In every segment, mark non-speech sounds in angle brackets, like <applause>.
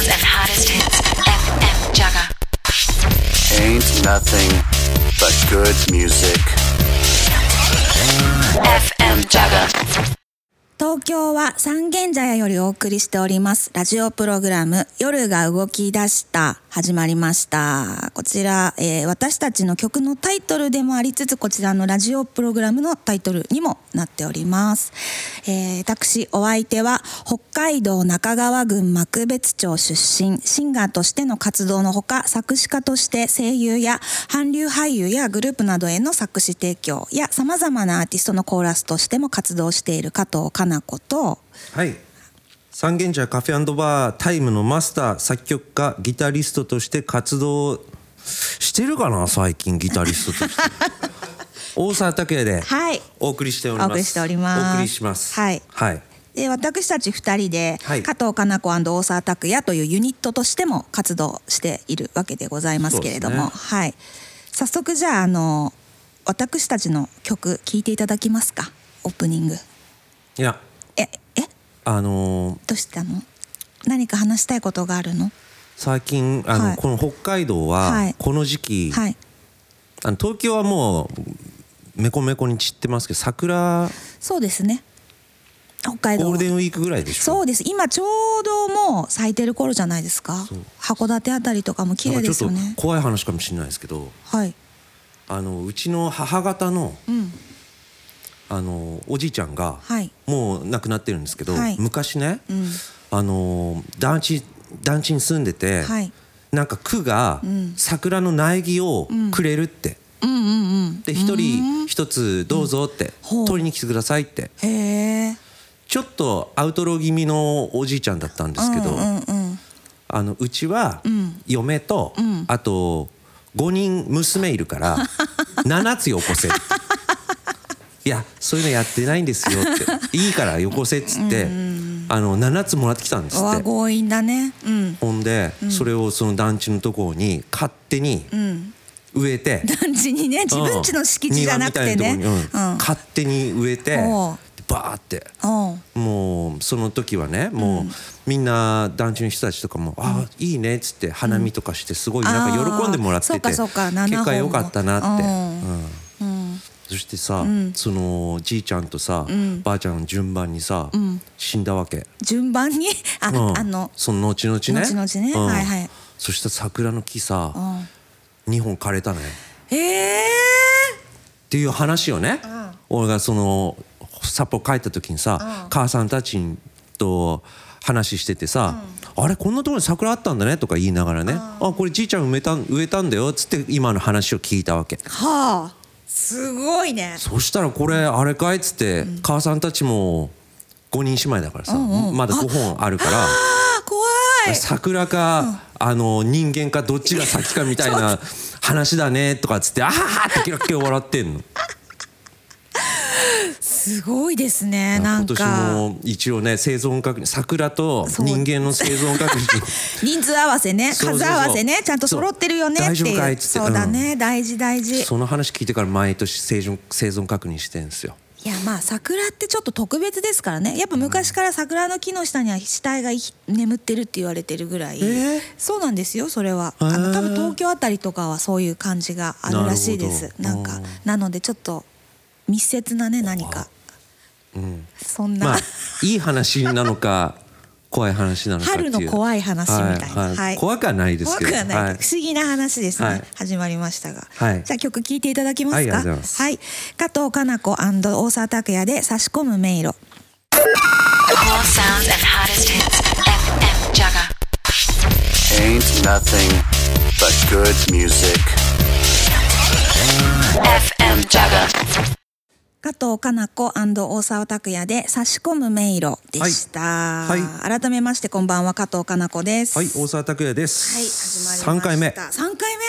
sounds and hottest hits. FM Jaga. Ain't nothing but good music. FM Jaga. 東京は三軒茶屋よりお送りしておりますラジオプログラム夜が動き出した始まりました。こちら、えー私たちの曲のタイトルでもありつつこちらのラジオプログラムのタイトルにもなっております、えー私お相手は北海道中川郡幕別町出身シンガーとしての活動のほか作詞家として声優や韓流俳優やグループなどへの作詞提供やさまざまなアーティストのコーラスとしても活動している加藤かな子と。はい。三軒茶カフェバータイムのマスター作曲家ギタリストとして活動してるかな最近ギタリストとして。<laughs> 大沢拓也ではい。お送りしております。お送りしております。お送りします。はい。はい。で私たち2人で、はい。加藤かな子大沢拓也というユニットとしても活動しているわけでございますけれども、そうですはい、早速じゃああの私たちの曲聴いていただきますか。オープニング。いや。ええ？あのーどうしたの？何か話したいことがあるの？最近あの、はい。この北海道は、はい。この時期、はい。あの東京はもうメコメコに散ってますけど桜そうですね。北海道ゴールデンウィークぐらいでしょ？そうです。今ちょうどもう咲いてる頃じゃないですか。函館あたりとかも綺麗ですよね。なんかちょっと怖い話かもしれないですけどはい。あのうちの母方のうんあのおじいちゃんが、はい。もう亡くなってるんですけど、はい。昔ね、うん。あの団地団地に住んでて、はい。なんか区がん。桜の苗木をくれるって、うんうんうん。で一人一つどうぞって、ほう。取りに来てくださいって。ちょっとアウトロー気味のおじいちゃんだったんですけど、うんうんうんあのうちはん。嫁と、ん。あと5人娘いるから <laughs> 7つよこせいやそういうのやってないんですよって。<laughs> いいからよこせっつって、あの7つもらってきたんですって。わ強引だね。うん。ほんで、それをその団地のところに勝手にうん。植えて、団地にね自分家の敷地じゃなくてね。勝手に植えてバーって。もうその時はねもうみんな団地の人たちとかも「ああいいね」っつって花見とかしてすごいなんか喜んでもらっててあーそうかそうか。7結果良かったなって、うんうん。うんそしてさ、ん。そのじいちゃんとさ、ん。ばあちゃんの順番にさ、ん。死んだわけ、順番に？あうん。あのその後々ね。後々ね。うん。はいはい。そしたら桜の木さうん。2本枯れたねへえっていう話をね、俺がその札幌帰った時にさ、母さんたちと話しててさ、あれこんなところに桜あったんだねとか言いながらね、あこれじいちゃん植えたん植えたんだよっつって今の話を聞いたわけ。はあすごいね。そしたらこれあれかいっつって、母さんたちも5人姉妹だからさ、まだ5本あるから。あ怖い。桜か、あの人間かどっちが先かみたいな話だねとかっつってあははってキラキラ笑ってんの。すごいですねなん今か年も一応ね生存確認桜と人間の生存確認。<laughs> 人数合わせね数合わせねちゃんと揃ってるよねっていう。そう。だね大事大事。その話聞いてから毎年生存生存確認してんですよ。いやまあ桜ってちょっと特別ですからね。やっぱ昔から桜の木の下には死体がい眠ってるって言われてるぐらい、えー？そうなんですよそれは。あの多分東京あたりとかはそういう感じがあるらしいです。なんかなのでちょっと密接なね何か。うん。そんな、まあいい話なのか <laughs> 怖い話なのかっていう。春の怖い話みたいな。はははい。怖くはないですけど。怖くはない、はい。不思議な話ですね、はい。始まりましたが、はい。じゃあ曲聴いていただけますか？はいありがとうございます。はい。加藤かな子大沢拓也で差し込む迷路. Ain't nothing but good music. FM Jaga. 加藤かな子大沢拓也で差し込む迷路でした、はい。は改めましてこんばんは加藤かな子です。はい大沢拓也です。はい始まりました。3回目。3回目？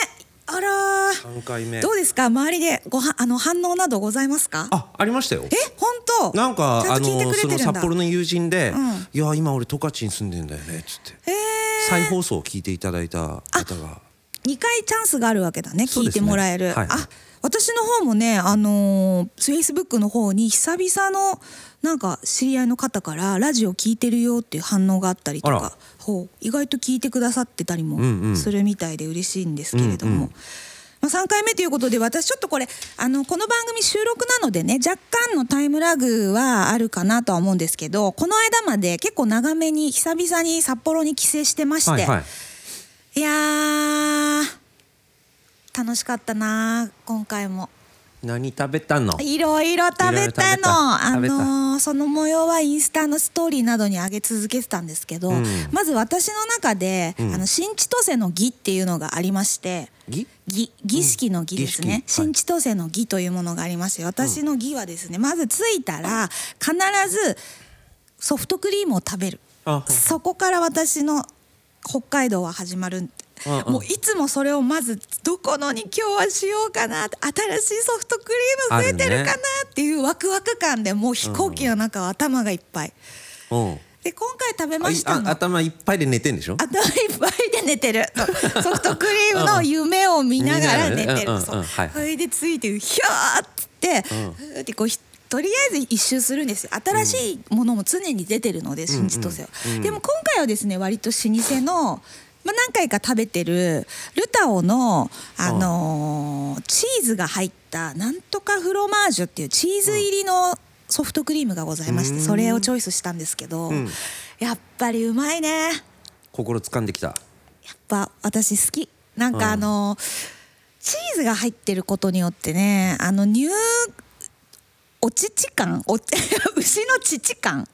あらー。3回目。どうですか？周りでごはあの反応などございますか？あありましたよ。え本当？なんかあのその札幌の友人でうん「いや今俺十勝に住んでんだよね」っつって。え再放送を聞いていただいた方が。2回チャンスがあるわけだね。聞いてもらえる、はい。あ私の方もねあのフェイスブックの方に久々のなんか知り合いの方からラジオ聞いてるよっていう反応があったりとかほう意外と聞いてくださってたりもするみたいで嬉しいんですけれども、うんうん。まあ、3回目ということで私ちょっとこれあのこの番組収録なのでね若干のタイムラグはあるかなとは思うんですけどこの間まで結構長めに久々に札幌に帰省してまして、はいはい。いやー楽しかったな今回も。何食べたの？いろいろ食べたの。あのーその模様はインスタのストーリーなどに上げ続けてたんですけど、うん。まず私の中で、うん。あの新千歳の儀っていうのがありましてぎ儀儀式の儀ですね、儀式。はい。新千歳の儀というものがありまして私の儀はですねまず着いたら必ずソフトクリームを食べる。あそこから私の北海道は始まるんうんうん。もういつもそれをまずどこのに今日はしようかな新しいソフトクリーム増えてるかなっていうワクワク感でもう飛行機の中は頭がいっぱい。うん。で今回食べましたの。頭いっぱいで寝てんでしょ？頭いっぱいで寝てる。<laughs> ソフトクリームの夢を見ながら寝てる。それでついてひゃーってうん。こうひとりあえず一周するんですよ。新しいものも常に出てるので新千歳は、うんうん。でも今回はですね割と老舗のまあ、何回か食べてるルタオの、あのーチーズが入ったなんとかフロマージュっていうチーズ入りのソフトクリームがございまして、うん。それをチョイスしたんですけど、うん。やっぱりうまいね。心掴んできた。やっぱ私好き。なんうん。かあの、チーズが入ってることによってねあの乳お乳感お <laughs> 牛の乳感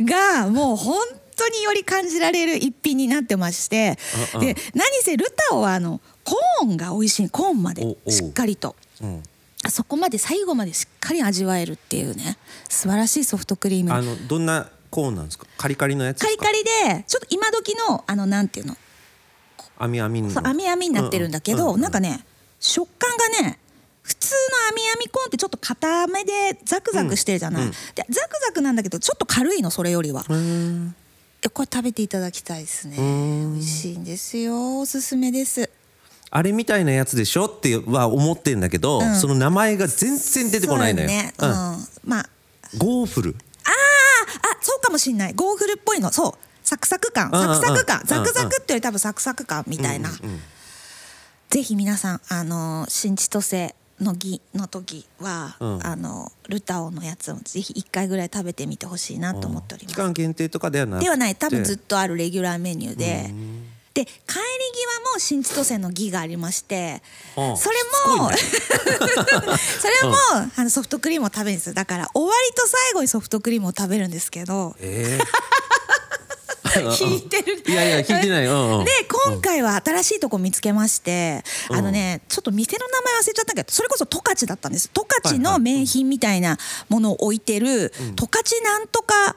がもう本当により感じられる一品になってましてで何せルタオはあのコーンが美味しいコーンまでしっかりと。うん。そこまで最後までしっかり味わえるっていうね素晴らしいソフトクリーム。あのどんなコーンなんですか？カリカリのやつですか？カリカリでちょっと今時のあのなんていうの？網網の。網網になってるんだけど、ううなんかね食感がね普通の網網コーンってちょっと硬めでザクザクしてるじゃない、うんうん。でザクザクなんだけどちょっと軽いのそれよりは、これ食べていただきたいですね。うん。美味しいんですよ。おすすめです。あれみたいなやつでしょっては思ってんだけど、うん。その名前が全然出てこないのよ。そうだね、うん。まあ。ゴーフル。あそうかもしんない。ゴーフルっぽいの。そう。サクサク感。サクサク感。うんザクザクってより多分サクサク感みたいな、うんうんぜひ皆さんあの新千歳の儀の時は、うん。あのルタオのやつをぜひ1回ぐらい食べてみてほしいなと思っております。期間限定とかではなくて。ではない。多分ずっとあるレギュラーメニューで。で帰り際も新千歳の儀がありましてそれも、し <laughs> それも、あのソフトクリームを食べるんです。だから終わりと最後にソフトクリームを食べるんですけど。え聞 <laughs> いてる。いやいや聞いてない。うんうん。で今回は新しいとこ見つけまして、うん。あのねちょっと店の名前忘れちゃったけどそれこそ十勝だったんです。十勝の名品みたいなものを置いてる十勝なんとか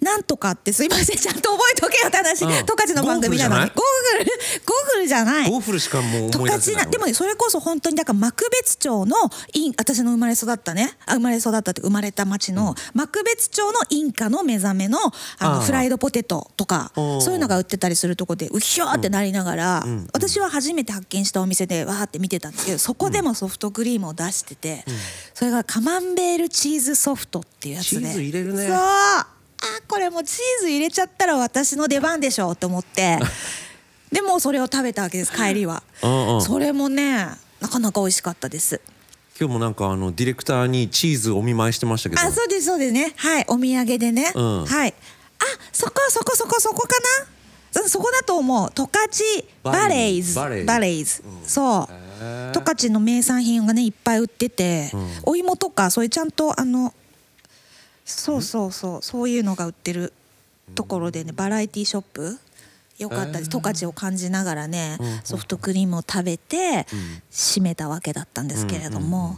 なんとかってすいません。ちゃんと覚えとけよって話うん。十勝の番組なのに。ゴーグルゴーグル。じゃない。ゴーフルしかもう十思い出せない。でもねそれこそ本当にだから幕別町のイン私の生まれ育ったね。あ生まれ育ったって生まれた町の幕別町のインカの目覚めのあのフライドポテトとかそういうのが売ってたりするとこでうひょーってなりながら、んうん。私は初めて発見したお店でわーって見てたんですけどそこでもソフトクリームを出してて、それがカマンベールチーズソフトっていうやつで。チーズ入れるね。そうあこれもうチーズ入れちゃったら私の出番でしょと思って。<laughs> でもうそれを食べたわけです帰りは。うんうん。それもねなかなか美味しかったです。今日もなんかあのディレクターにチーズお見舞いしてましたけど。あそうですそうですね。はいお土産でね、うん。はい。あそこそこそこそこかな？うんそこだと思う。十勝バレイズ。バレイズ。そう。十勝の名産品がねいっぱい売ってて、うん。お芋とかそういうちゃんとあのそうそうそうそういうのが売ってるところでねバラエティショップよかったです。十勝を感じながらね、うんソフトクリームを食べてうん。締めたわけだったんですけれども、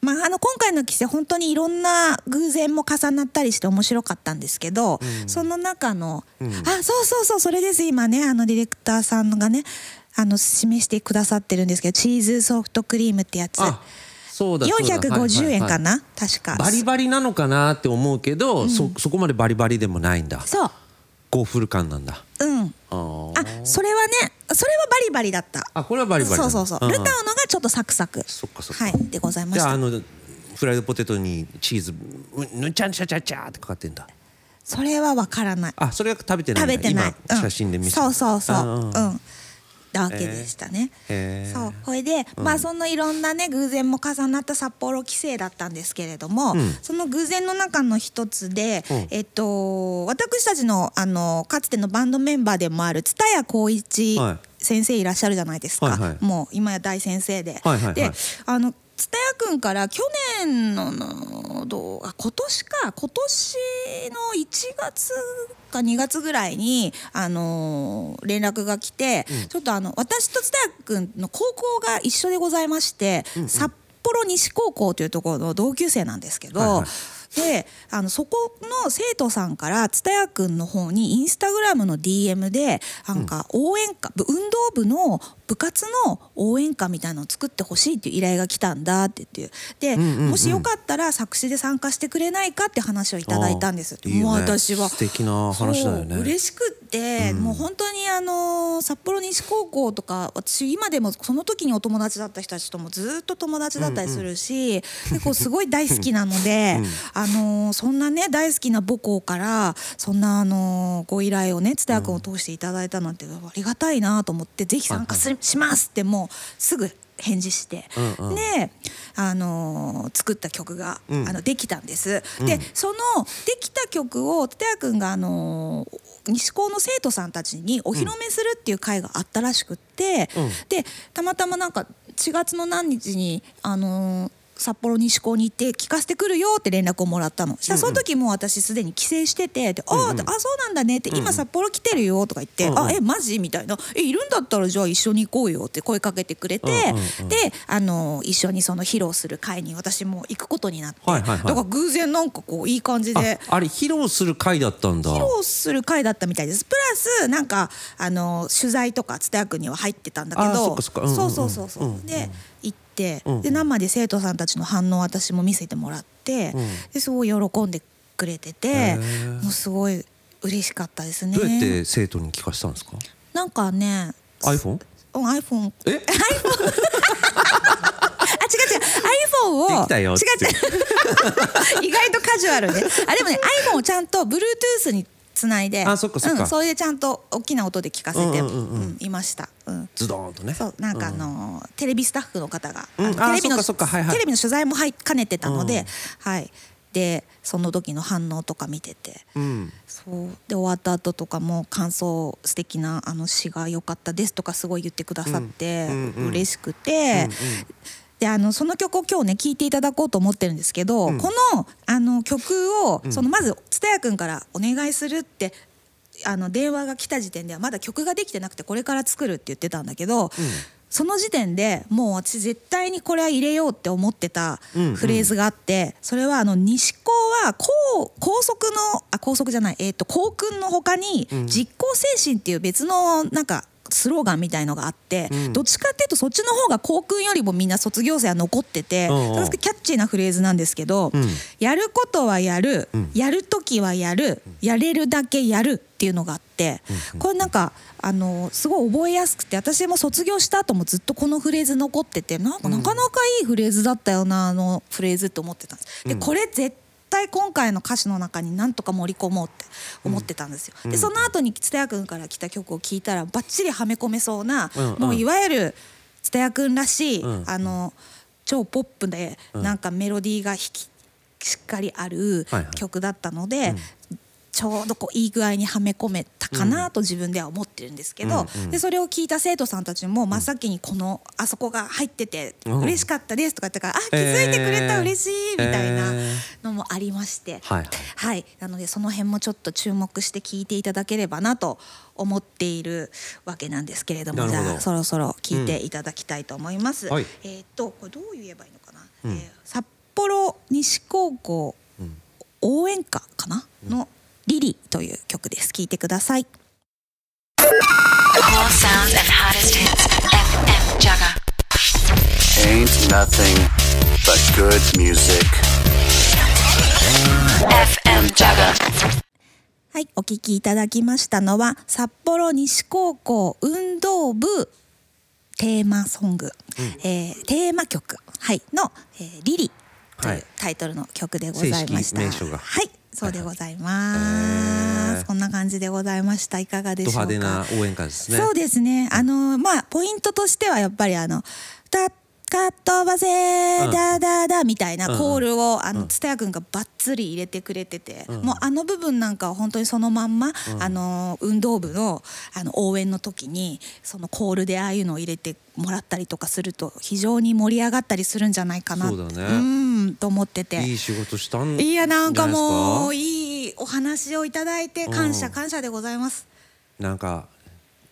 まあ、あの今回の帰省本当にいろんな偶然も重なったりして面白かったんですけど、うん。その中の、うん。あそうそうそうそれです今ねあのディレクターさんがねあの示してくださってるんですけどチーズソフトクリームってやつ。あそうだそうだ。450円かな、はい。確か。はいバリバリなのかなって思うけど、そそこまでバリバリでもないんだ。そう。ゴーフル感なんだ。うん。あそれはねそれはバリバリだった。あこれはバリバリそうそうそう、んん。ルタオのがちょっとサクサク。そっかそっか。はい。でございました。じゃああのフライドポテトにチーズうぬちゃんちゃちゃちゃってかかってんだ。それはわからない。あそれは食べてない食べてない、今うん写真で見せそうそうそう。うんうんうんだわけでしたね、へー。そう。これで、まあそのいろんなね偶然も重なった札幌帰省だったんですけれども、ん。その偶然の中の一つで、うん。えっと私たちのあのかつてのバンドメンバーでもある蔦谷光一はい。先生いらっしゃるじゃないですか、はいはい。もう今や大先生で。はいはいはい。であの蔦谷君から去年ののどうあ今年か今年の1月か2月ぐらいにあの連絡が来て、ちょっとあの私と蔦谷君の高校が一緒でございまして、札幌西高校というところの同級生なんですけど。はいはい。であのそこの生徒さんから蔦谷君の方にインスタグラムの DM でなんか応援歌、ぶ運動部の部活の応援歌みたいなのを作ってほしいっていう依頼が来たんだって言ってで、んうんうんもしよかったら作詞で参加してくれないかって話をいただいたんですいいよね。もう私は。素敵な話だよね。嬉しくって、もう本当にあの札幌西高校とか私今でもその時にお友達だった人たちともずっと友達だったりするし、結構すごい大好きなので、<laughs> あのそんなね大好きな母校からそんなあのご依頼をね蔦谷君を通していただいたなんてありがたいなと思ってぜひ参加するしますってもうすぐ返事して、うんうん。で、あの作った曲が、うん。あのできたんです。でそのできた曲を蔦谷君が、あの西高の生徒さんたちにお披露目するっていう会があったらしくって、うん。でたまたまなんか4月の何日に、あの札幌西高に行って聞かせてくるよって連絡をもらったの。したらその時もう私すでに帰省しててで、あああそうなんだねって、今札幌来てるよとか言って、うんうん。あえマジみたいな。えいるんだったらじゃあ一緒に行こうよって声かけてくれて、うんうんうん。であの一緒にその披露する会に私も行くことになって、はいはいはい。だから偶然なんかこういい感じで。ああれ披露する回だったんだ。披露する回だったみたいです。プラスなんかあの取材とか蔦谷君には入ってたんだけど。かそうんうんうん。そうそうそうそう、うんうんで行って、うんうん。で生で生徒さんたちの反応を私も見せてもらって、うん。ですごい喜んでくれててもうすごい嬉しかったですね。どうやって生徒に聞かせたんですか？なんかね iPhone? うん iPhone え？<laughs> あ違う違う。iPhone をできたよ違う違う。<laughs> 意外とカジュアルであでもね iPhone をちゃんと Bluetooth につないで。あそっかそっか。うん、それでちゃんと大きな音で聞かせて、うんうんうんうん。うんいました、うん、ズドーンとね。そうなんかあのーテレビスタッフの方が、うん。テレビのテレビの取材もはい兼ねてたので、うん。はい。でその時の反応とか見てて。うん。そう。で終わった後とかも感想素敵なあの詩が良かったですとかすごい言ってくださって、うんうんうん嬉しくて、であのその曲を今日ね聴いていただこうと思ってるんですけど、うん。このあの曲を、そのまず蔦谷君からお願いするってあの電話が来た時点ではまだ曲ができてなくてこれから作るって言ってたんだけど、その時点でもう私絶対にこれは入れようって思ってたうんうん。フレーズがあって、それはあの西高は高高速のあ高速じゃないえっ、と高訓の他に実行精神っていう別のなんかスローガンみたいのがあって、うん。どっちかっていうとそっちの方が高訓よりもみんな卒業生は残ってて、うん。キャッチーなフレーズなんですけど、うん。やることはやる、ん。やるときはやる、やれるだけやるっていうのがあって、これなんかあのすごい覚えやすくて私も卒業した後もずっとこのフレーズ残っててなんかなかなかいいフレーズだったよなあのフレーズって思ってたんです。でこれ絶対今回の歌詞の中になんとか盛り込もうって思ってたんですよ。でその後に蔦谷君から来た曲を聴いたらバッチリはめ込めそうな、うんうん。もういわゆる蔦谷君らしい、うんあの超ポップで、なんかメロディーが弾きしっかりあるはいはい。曲だったので、ちょうどこういい具合にはめ込めたかなと自分では思ってるんですけど、うんうん。でそれを聞いた生徒さんたちも真っ先にこのあそこが入っててうん。嬉しかったですとか言ってから、あ気づいてくれた嬉しいみたいなえのもありまして、はい。はい、なのでその辺もちょっと注目して聞いていただければなと思っているわけなんですけれどもじゃあそろそろ聞いていただきたいと思います。はい。えーっとこれどう言えばいいのかな、うん。えー札幌西高校応援歌かな、の「リリという曲です。聴いてください。はいお聴きいただきましたのは札幌西高校運動部テーマソング、うえ、テーマ曲、はい、の「えー、リリ」。というはいタイトルの曲でございました。正式名称がはい、そうでございます。こんな感じでございました。いかがでしょうか？ド派手な応援歌ですねそうですね。あのまあポイントとしてはやっぱりあのたかっ飛ばせうん。だだだみたいなうん。コールをあうん。の蔦谷君がバッツリ入れてくれてて、もうあの部分なんかは本当にそのまんま、あの運動部のあの応援の時にそのコールでああいうのを入れてもらったりとかすると非常に盛り上がったりするんじゃないかなそうだね。うんと思ってて。いい仕事したんいやなんかもうじいいお話をいただいて感謝うん感謝でございます。なんか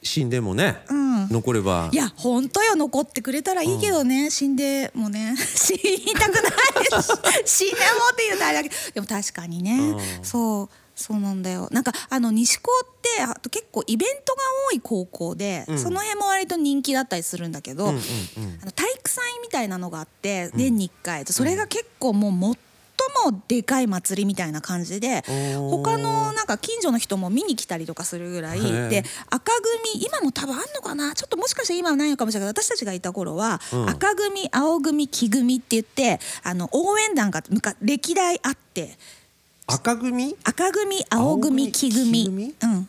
死んでもね、うん。残れば。いや本当よ。残ってくれたらいいけどね、死んでもね。<laughs> 死にたくないし。<laughs> 死んでもって言うとあれだけど。でも確かにね、うん。そう。そうなんだよ。なんかあの西高ってあと結構イベントが多い高校で、うん。その辺も割と人気だったりするんだけど、うんうんうん。あの体育祭みたいなのがあって年に1回、それが結構もう最もでかい祭りみたいな感じで他のなんか近所の人も見に来たりとかするぐらい。で赤組今も多分あんのかな？ちょっともしかして今はないのかもしれない。けど私たちがいた頃は、うん。赤組青組黄組って言ってあの応援団が歴代あって。赤組？赤組青組青組うん。っ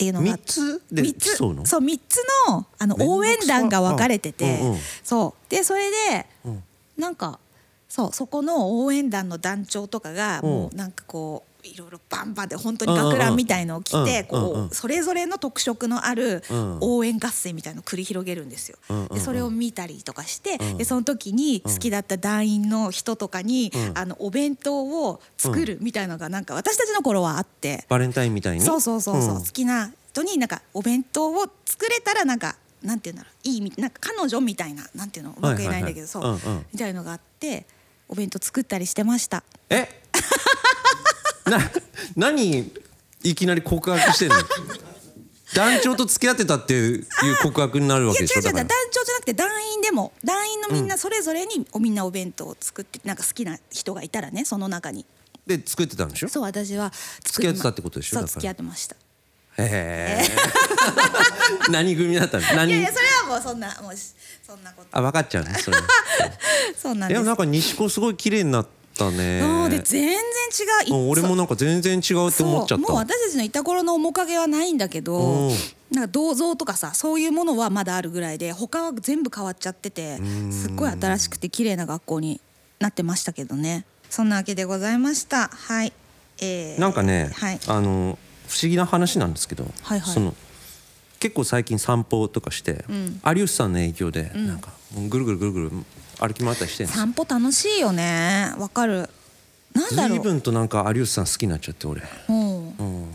ていうのがあ三つで三つ。そう3つのあの応援団が分かれてて、そう。でそれで、うん。なんかそうそこの応援団の団長とかがうん。もうなんかこういろいろバンバンで本当に学ランみたいのを着てこうそれぞれの特色のあるうん。応援合戦みたいのを繰り広げるんですよ。でそれを見たりとかしてうん。でその時に好きだった団員の人とかにうん。あのお弁当を作るみたいなのがなんか私たちの頃はあって。バレンタインみたいに？そうそうそうそう、ん。好きな人になんかお弁当を作れたらなんかなんていうんだろう。いいみなんか彼女みたいななんていうの？うまく言えないんだけど、そう、みたいのがあってお弁当作ったりしてました。え？な何いきなり告白してんの？<laughs> 団長と付き合ってたっていう告白になるわいや違う違う団けでしょだから。長じゃなくて団員でも団員のみんなそれぞれにおみんなお弁当を作ってなんか好きな人がいたらねその中に。で作ってたんでしょ？そう私は付き合ってたってことでしょ？そう付き合ってました。へえ <laughs> 何組だったの？何？いやいやそれはもうそんなもうしそんなこと。あ分かっちゃうねそれ。<laughs> そうなんでもなんか西高すごい綺麗になったね。そうで全然違う。うん俺もなんか全然違うって思っちゃった。もう私たちのいた頃の面影はないんだけどうん。なんか銅像とかさそういうものはまだあるぐらいで他は全部変わっちゃっててすっごい新しくて綺麗な学校になってましたけどね。そんなわけでございました。はい、えーなんかね、はい。あの不思議な話なんですけど、はいはい。その結構最近散歩とかして、ん。有吉さんの影響で、なんかぐるぐるぐるぐる歩き回ったりして散歩楽しいよね。わかる。なんだろう。随分となんか有吉さん好きになっちゃって俺、う。んうん、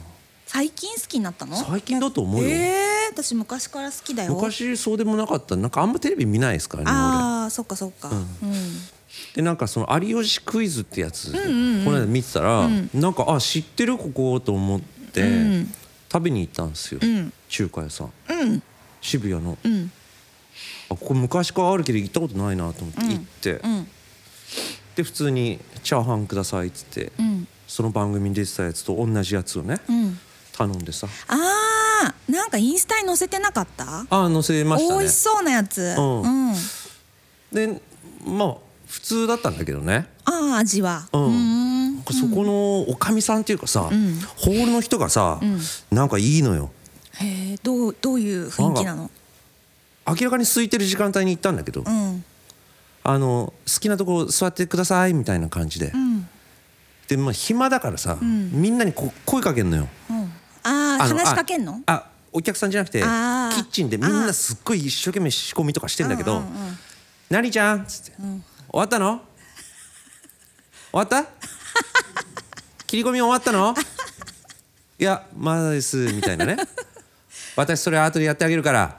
最近好きになったの？最近だと思うよ、えー、私昔から好きだよ。昔そうでもなかった。なんかあんまテレビ見ないですからね俺ああそっかそっか。うん、でなんかその有吉クイズってやつ、この間見てたら、なんかあ知ってるここと思って、ん食べに行ったんですよ、ん。中華屋さん。うん。渋谷の、うん。あここ昔からあるけど行ったことないなと思って行って、うん。で普通に「チャーハンください」っつって、うん。その番組に出てたやつと同じやつをね、うん。頼んでさ。あーなんかインスタに載せてなかった？あ載せましたね。美味しそうなやつ。うん。うん。でまあ普通だったんだけどね。ああ味は。うん。そこのおかみさんっていうかさ、ホールの人がさ、なんかいいのよ。へえどうどういう雰囲気なの？明らかに空いてる時間帯に行ったんだけど、うん。あの好きなとこ座ってくださいみたいな感じで、うん。でまあ暇だからさ、みんなにこ声かけんのよ。うん。ああ話しかけんの？ああお客さんじゃなくてキッチンでみんなすっごい一生懸命仕込みとかしてんだけどうんうんうん「何ちゃん」っつって「終わったの？終わった？切り込み終わったの？いやまだです」みたいなね「私それ後でやってあげるから。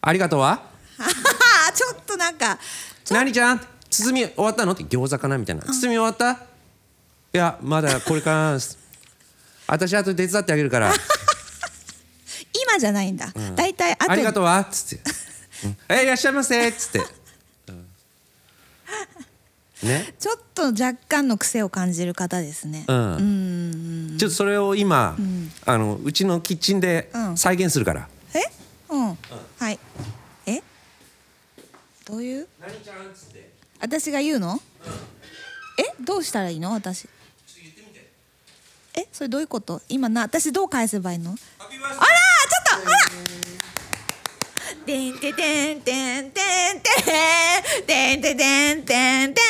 ありがとうはあ <laughs> ちょっとなんか何ちゃん？包み終わったの?」って餃子かなみたいな「包み終わった？いやまだこれから私後で手伝ってあげるから。<laughs> 今じゃないんだ。だいたいありがとうわ」っつって「うん。えいらっしゃいませ」っつって、うんね。ちょっと若干の癖を感じる方ですね。うん。うん。ちょっとそれを今、あのうちのキッチンでうん。再現するから。え？うん。はい。え？どういう？何ちゃんっつって。私が言うの？どうしたらいいの？私。え？それどういうこと？今な私どう返せばいいの？あらちょっとあら。てんててんてんてんてんてんてんてんてんてんてんハッピーバースデーてんてんてん金子さんてんてんてん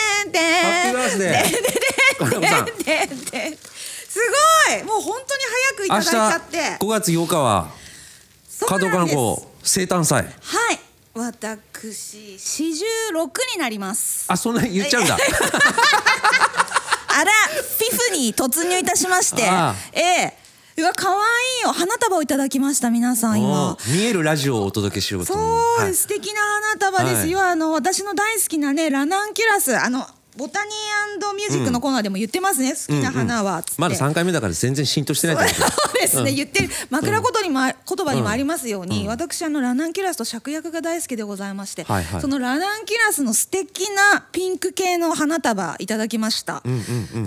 すごい。もう本当に早くいただいちゃって。5月8日は加藤そうなんです。かな子生誕祭。はい。私四十六になります。あそんな言っちゃうんだ。あらフィフに突入いたしまして。ええ。うわ可愛いよ。花束をいただきました皆さん今。お見えるラジオをお届けしようと。そう、はい。素敵な花束です。よ、あの私の大好きなねラナンキュラス。あのボタニーミュージックのコーナーでも言ってますね、好きな花は。つって、まだ3回目だから全然浸透してないそうですね、言ってる枕言葉にもあ言葉にもありますように、私あのラナンキュラスと芍薬が大好きでございまして、はいはい。そのラナンキュラスの素敵なピンク系の花束いただきました、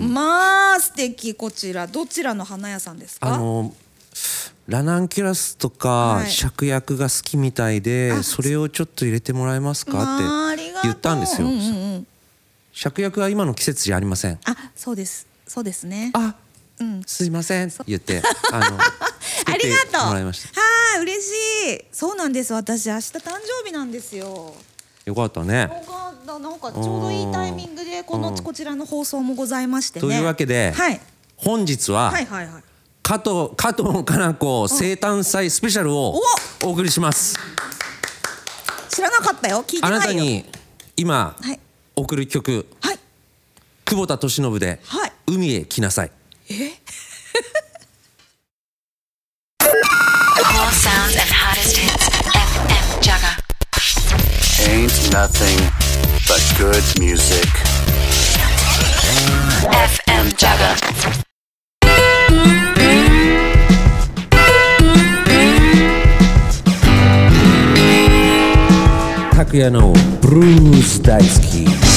まあ素敵。こちらどちらの花屋さんですか？あのラナンキュラスとかはい。芍薬が好きみたいで、あそれをちょっと入れてもらえますか？って言ったんですよ、うんうんうん芍薬は今の季節じゃありませんあそうですそうですねあ、うんすいません言ってあの作 <laughs> ありがとう。もらいましたはい、嬉しい。そうなんです。私明日誕生日なんですよ。よかったね。なんかちょうどいいタイミングでこのうんこちらの放送もございましてね。というわけで、はい本日は、はいはいはい。加藤加藤かな子生誕祭スペシャルをお送りします知らなかったよ。聞いてあないよ。なたに今、はい送る曲、久保田俊信で、海へ来なさい。え？拓哉のブルース大好き。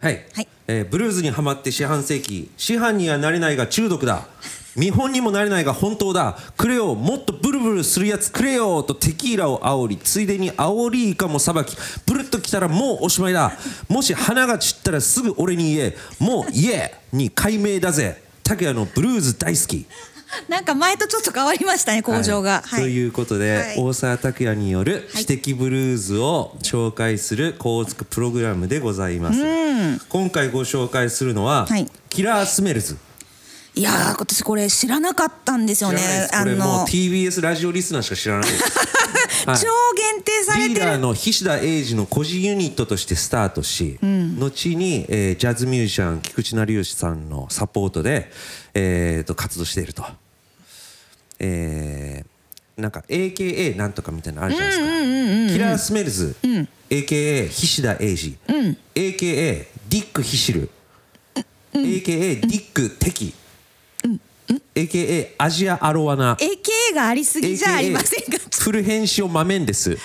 はい、はい。えーブルーズにはまって四半世紀。師範にはなれないが中毒だ。見本にもなれないが本当だ。くれよ。もっとブルブルするやつくれよとテキーラを煽りついでに煽りイカもさばき。ブルッときたらもうおしまいだ。もし花が散ったらすぐ俺に言え。もう言えに解明だぜ。拓也のブルーズ大好きなんか前とちょっと変わりましたね工場が。はい。ということで、はい。大沢拓也による「私的ブルーズ」を紹介する高速プログラムでございます。今回ご紹介するのは、はい。キラースメルズ。いやー私これ知らなかったんですよ知らないでね。す。これもう TBS ラジオリスナーしか知らないです。はい。<laughs> 超限定されリーダー。の菱田英二の個人ユニットとしてスタートし、後に、えージャズミュージシャン菊池成吉さんのサポートで、えーと活動していると、えーなんか AKA なんとかみたいなのあるじゃないですか、キラースメルズ、AKA 菱田英二、AKA ディックヒシル、AKA ディックテキ、AKA アジアアロワナ AKA がありすぎじゃありませんか？ル編集マメンデス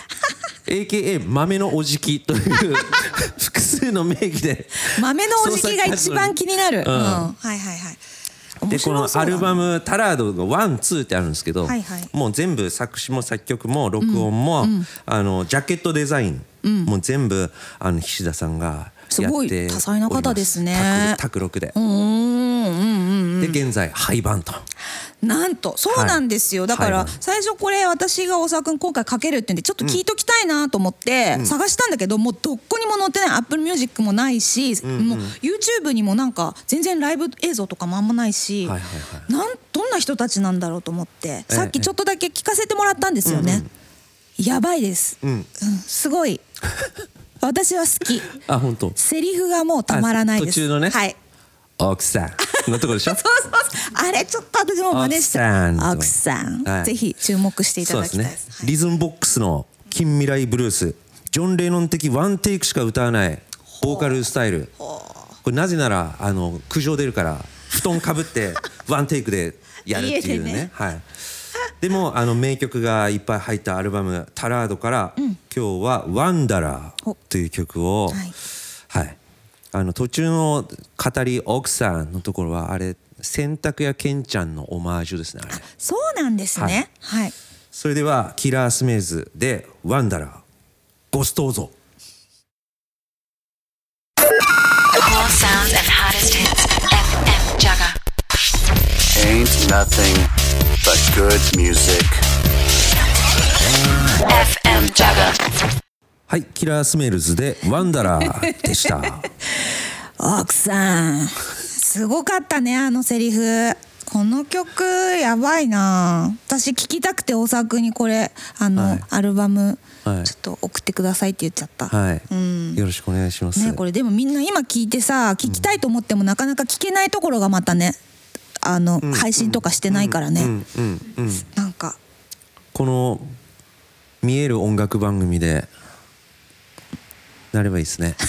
AKA 豆のおじきという <laughs> 複数の名義で豆のおじきが一番気になる。<laughs> ううんん、はいはいはい。でこのアルバム「タラード」が one two ってあるんですけど、はいはい。もう全部作詞も作曲も録音も、あのジャケットデザイン、もう全部あの菱田さんがすごい多才な方ですね。宅宅録で、で現在廃盤となんとそうなんですよ、だからはい。最初これ私が大沢君今回かけるってんでちょっと聞いときたいなと思って探したんだけど、もうどこにも載ってない。 Apple Music もないし、もう YouTube にもなんか全然ライブ映像とかもあんまないし、はいはいはい。なんどんな人たちなんだろうと思ってさっきちょっとだけ聞かせてもらったんですよね、やばいです、ん。うんすごい。私は好き。<laughs> あ本当。セリフがもうたまらないです。あ途中のね。はい奥さん。のところでしょ？<laughs> そうそうそう。あれちょっと私も真似して。奥さんはい。ぜひ注目していただきたいです。はい。リズムボックスの近未来ブルース。ジョン・レノン的ワンテイクしか歌わない。ボーカルスタイル。これなぜならあの苦情出るから布団かぶって <laughs> ワンテイクでやるっていうね。家でね。はい。でもあの名曲がいっぱい入ったアルバム「タラード」から、今日は「ワンダラーお」という曲をはいはいあの途中の語り奥さんのところはあれ洗濯屋けんちゃんのオマージュですねあれ。そうなんですね。はい、はい、それではキラースメイズでワンダラーゴストーゾー。FM Jagger. はいキラースメルズでワンダラーでした。<laughs> 奥さんすごかったねあのセリフ。この曲やばいな。私聞きたくて大沢君にこれあの、はい。アルバムちょはいっと送ってくださいって言っちゃった、はい、うん。よろしくお願いします、ねこれでもみんな今聞いてさ聞きたいと思ってもなかなか聞けないところがまたねあの、配信とかしてないからね、うん。うん。うん。なんか。この見える音楽番組でなればいいですね。<laughs>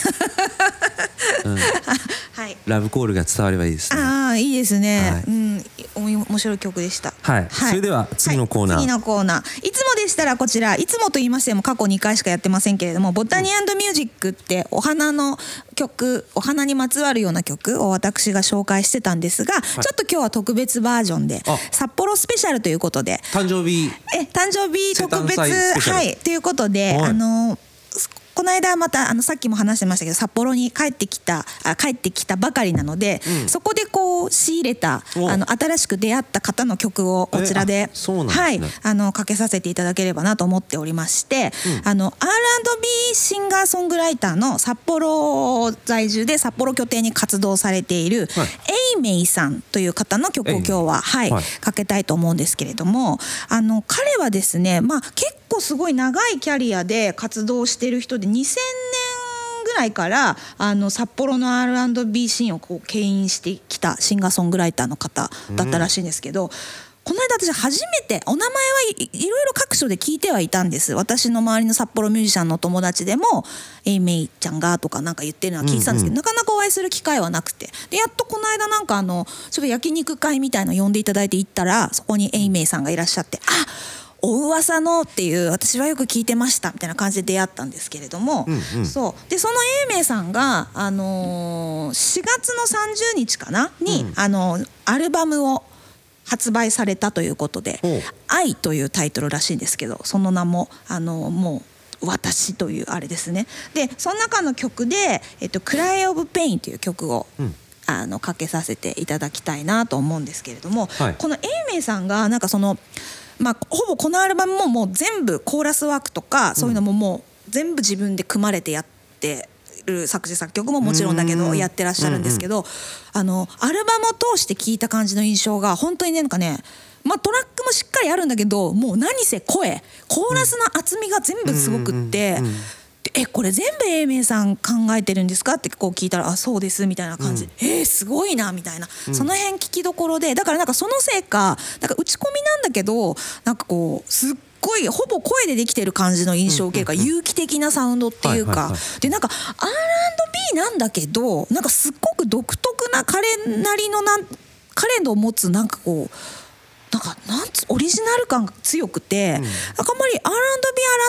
はい。ラブコールが伝わればいいですね。ああいいですね、はい。うん面白い曲でした。はい。それでは次のコーナー。はい。次のコーナー。いつもでしたらこちらいつもと言いましても過去2回しかやってませんけれどもボタニーミュージックってお花の曲お花にまつわるような曲を私が紹介してたんですが、ちょっと今日は特別バージョンであ。札幌スペシャルということで。誕生日。え誕生日特別はい。ということで、はい。あのこの間またあのさっきも話してましたけど札幌に帰ってきたあ帰ってきたばかりなので、そこでこう仕入れたおあの新しく出会った方の曲をこちらえでね。はいあのかけさせていただければなと思っておりまして、あの R&B シンガーソングライターの札幌在住で札幌拠点に活動されている、はい。エイメイさんという方の曲を今日は、はいはい。かけたいと思うんですけれどもあの彼はですね、まあ、結構すごい長いキャリアで活動してる人で2000年ぐらいからあの札幌の R&B シーンをこう牽引してきたシンガーソングライターの方だったらしいんですけど。この間私初めてお名前はいいろいろ各所で聞いてはいたんです。私の周りの札幌ミュージシャンの友達でも「エイメイちゃんが」とかなんか言ってるのは聞いてたんですけど、なかなかお会いする機会はなくて。でやっとこの間なんかあのちょっと焼肉会みたいの呼んでいただいて行ったらそこにエイメイさんがいらっしゃって「あお噂の」っていう私はよく聞いてましたみたいな感じで出会ったんですけれども、そう。でそのエイメイさんが、あのー4月の30日かなに、あのアルバムを発売されたということでほう「I」というタイトルらしいんですけどその名もあのもう「私」というあれですね。でその中の曲で「えっと、 Cry of Pain」という曲を、あのかけさせていただきたいなと思うんですけれども、はい。このエイメイさんがなんかその、まあ、ほぼこのアルバムももう全部コーラスワークとかそういうのももう全部自分で組まれてやってる作詞作曲ももちろんだけどやってらっしゃるんですけど、あのアルバムを通して聞いた感じの印象が本当にねなんかねまあ、トラックもしっかりあるんだけどもう何せ声コーラスの厚みが全部すごくって。でえこれ全部英明さん考えてるんですか？ってこう聞いたら「あそうです」みたいな感じ。で「えー、すごいな」みたいな、その辺聞きどころでだからなんかそのせいかなんか打ち込みなんだけどなんかこうすっごいほぼ声でできてる感じの印象を受けるから、有機的なサウンドっていうか、はいはいはでなんか R&B なんだけどなんかすっごく独特な彼なりのなん彼の持つなんかこうなんかなんつオリジナル感が強くて、なん。かあんまり R&B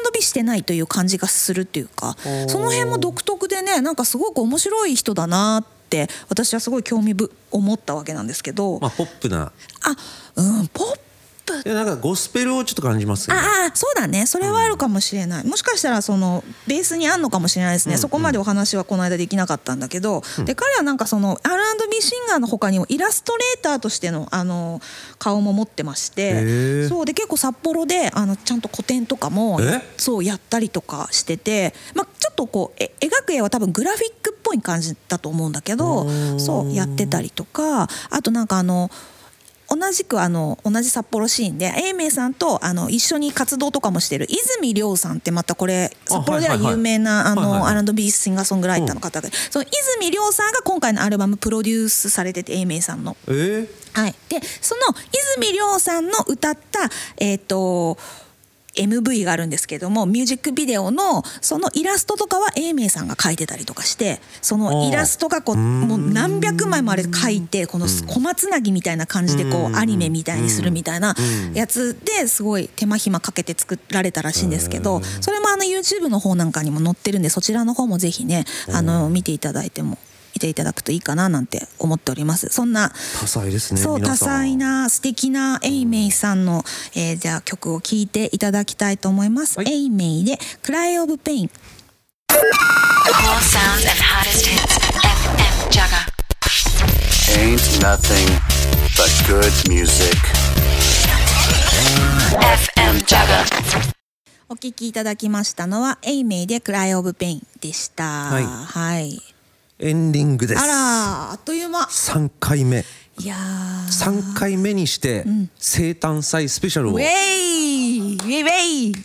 R&B してないという感じがするっていうかー。その辺も独特でねなんかすごく面白い人だなって私はすごい興味ぶ思ったわけなんですけど、まあポップな。あうんポップいやなんかゴスペルをちょっと感じますよね。ああそうだね。それはあるかもしれない、もしかしたらそのベースにあんのかもしれないですね、そこまでお話はこの間できなかったんだけど、で彼はなんかその R&B シンガーの他にもイラストレーターとしてのあの顔も持ってましへてー。そう。で結構札幌であのちゃんと個展とかもえ？そうやったりとかしてて、まあ、ちょっとこうえ描く絵は多分グラフィックっぽい感じだと思うんだけどうん。そうやってたりとか。あとなんかあの同じくあの同じ札幌シーンで英明さんとあの一緒に活動とかもしてる泉亮さんってまたこれ札幌では有名なあのはい R&B シンガーソングライターの方がその泉亮さんが今回のアルバムプロデュースされてて英明さんの。えー？はい、でその泉亮さんの歌った、えー、と MV があるんですけどもミュージックビデオのそのイラストとかは英明さんが描いてたりとかしてそのイラストがこうもう何百枚もあれ描いてこの小松なぎみたいな感じでこうアニメみたいにするみたいなやつですごい手間暇かけて作られたらしいんですけどそれもあの YouTube の方なんかにも載ってるんでそちらの方もぜひねあの見ていただいても見ていただくといいかななんて思っておりますそんな多才ですねそう多才な素敵なエイメイさんの、えーじゃあ曲を聴いていただきたいと思います、はいエイメイで「Cry of Pain All sounds and hottest hits. FM Jaga. ain't nothing but good music. FM Jaga. お聞きいただきましたのは、エイメイで Cry of Pain でした。はいはい。エンディングです。あら、あっという間。3回目。いやー。3回目にして生誕祭スペシャルを。ウェイ。ウェイウェイ。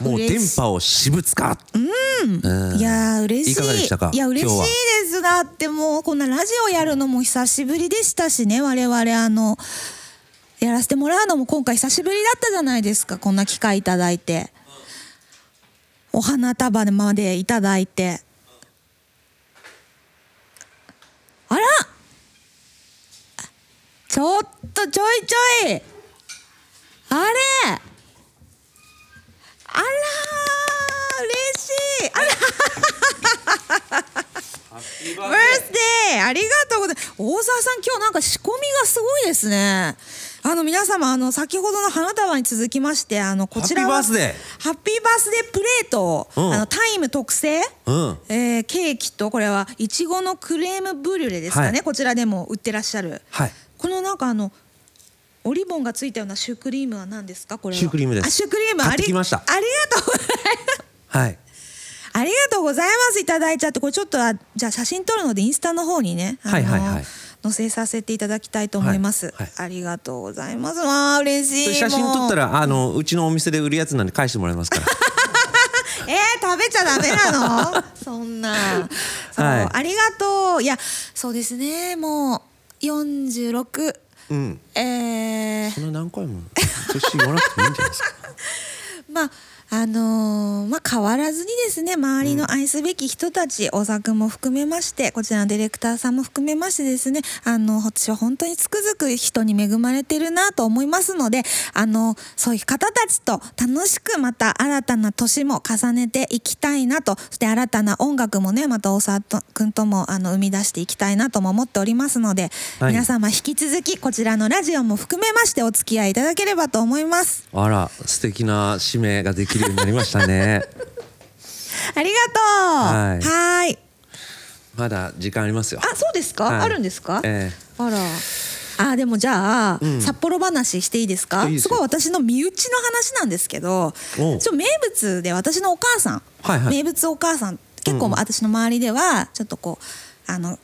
もう電波を私物化。うん。いやー嬉しい。いかがでしたか？いや嬉しいですだってもうこんなラジオやるのも久しぶりでしたしね我々あのやらせてもらうのも今回久しぶりだったじゃないですかこんな機会いただいて。お花束までいただいてあら。ちょっとちょいちょい。あれ。あらー嬉しい。あら。バースデーありがとうございます。大沢さん今日なんか仕込みがすごいですね。あの皆様あの先ほどの花束に続きましてあのこちらはハッピーバースデハッピーバースデープレートを、うん。あのタイム特製、うん。えーケーキとこれはいちごのクレームブリュレですかね、はい。こちらでも売ってらっしゃる、はい。このなんかあのオリボンがついたようなシュークリームは何ですか？これは。シュークリームです。あシュークリーム。ありがとうございます。はい。ありがとうございます。いただいちゃって。これちょっとあじゃあ写真撮るのでインスタの方にね、はいはいはい。載せさせていただきたいと思います、はいはい。ありがとうございます。わあ嬉しい。写真撮ったららあのうちのお店で売るやつなんで返してもらいますから。えー、食べちゃダメなの？<laughs> そんな。<laughs> はい。ありがとう。いやそうですね。もう46うん。えー。そんな何回も年言わなくてもいいんじゃないですか。<laughs> まああのーまあ変わらずにですね周りの愛すべき人たち、大沢君も含めましてこちらのディレクターさんも含めましてですねあの私は本当につくづく人に恵まれてるなと思いますのであのそういう方たちと楽しくまた新たな年も重ねていきたいなとそして新たな音楽もねまた大沢君ともあの生み出していきたいなとも思っておりますので、はい皆様引き続きこちらのラジオも含めましてお付き合いいただければと思います。あら素敵な締めができるようになりましたね。<laughs> ありがとう。はい。まだ時間ありますよ。あ、そうですか？はい。あるんですか？えあら。あでもじゃあ、うん。札幌話していいですか？すごい私の身内の話なんですけどちょ名物で私のお母さん、はいはい。名物お母さん。結構私の周りではちょっとこうあの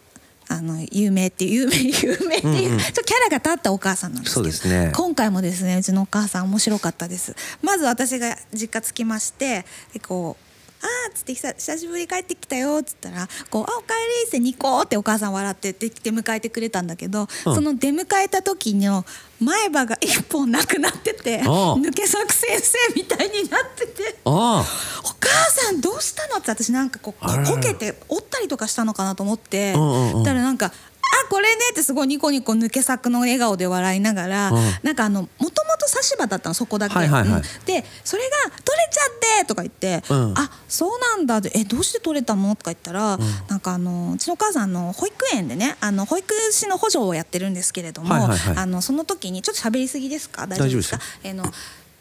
あの有名っていう有名有名っていう、うんうん。キャラが立ったお母さんなんですけどそうですね。今回もですねうちのお母さん面白かったです。まず私が実家着きましてでこうあーっつって久久しぶりに帰ってきたよっつったらこうあおかえりってニコーってお母さん笑ってで出迎えてくれたんだけど、うん。その出迎えた時の前歯が一本なくなってて抜け作先生みたいになってて。あお母さんどうしたのって私なんかこうこけて折ったりとかしたのかなと思って、うんうんうん。だからなんか「あこれね」ってすごいニコニコ抜け作の笑顔で笑いながら、うん。なんかあのもともと差し歯だったのそこだけ、はいはい。はいうんでそれが「取れちゃって」とか言って「うん。あそうなんだ」で「えどうして取れたの?」とか言ったら、なんかあのうちのお母さんあの保育園でねあの保育士の補助をやってるんですけれども、はいはいはい。あのその時にちょっと喋りすぎですか？大丈夫ですか？大丈あの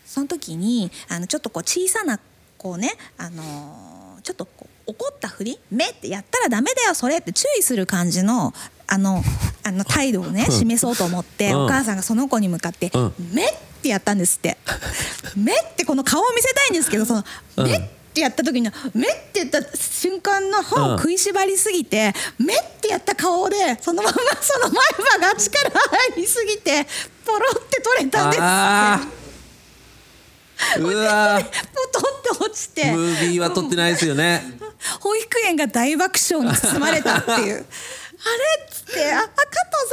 その時にあのちょっとこう小さなこうねあのーちょっとこう怒ったふり目ってやったらダメだよそれって注意する感じのあのあの態度をね示そうと思って、うん。お母さんがその子に向かってうん「目」ってやったんですって。目ってこの顔を見せたいんですけどその「うん。目」ってやった時の「目」って言った瞬間の歯を食いしばりすぎて「目」ってやった顔でそのままその前歯が力入りすぎてポロって取れたんですって。<laughs> うわー。ポトって落ちて。ムービーは撮ってないですよね。<laughs> 保育園が大爆笑に包まれたっていう。あれ？っつってああ加藤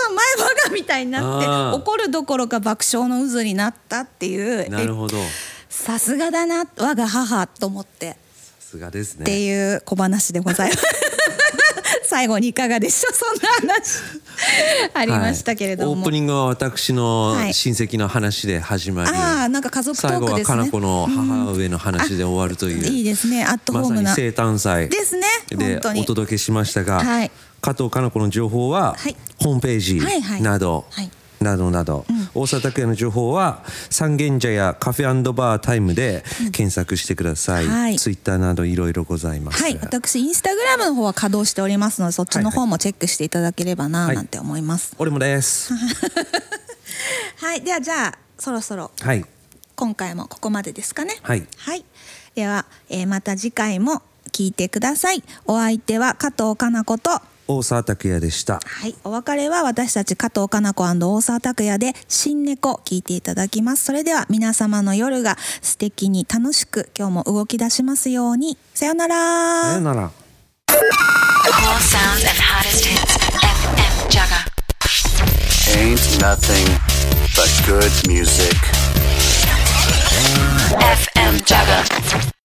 さん前歯がみたいになって怒るどころか爆笑の渦になったっていうなるほど。えさすがだな我が母と思って。さすがですってねいう小話でございます最後にいかがでしょう？そんな話。ありましたけれども、はい。オープニングは私のはい。親戚の話で始まり、ああなんか家族ト最後はークですね。かな子の母上の話で終わるという、いいですね。アットホまームな。さに生誕祭ですね。でお届けしましたが、はい。加藤かな子の情報は、はい。ホームページはいはいなど、はいなど。など、大阪拓也の情報は三軒茶屋カフェバータイムで検索してください、はい。ツイッターなどいろいろございます。はい、私インスタグラムの方は稼働しておりますのでそっちの方もチェックしていただければなはい。なんて思います。俺もです。<laughs> はい、ではじゃあそろそろはい。今回もここまでですかね。はい。はい、では、えーまた次回も聞いてください。お相手は加藤かな子と。大沢拓也でしたはい、お別れは私たち加藤かな子大沢拓也で新猫聞いていただきます。それでは皆様の夜が素敵に楽しく今日も動き出しますように。さようなら。さよなら. Ain't nothing but good music. FM Jaga.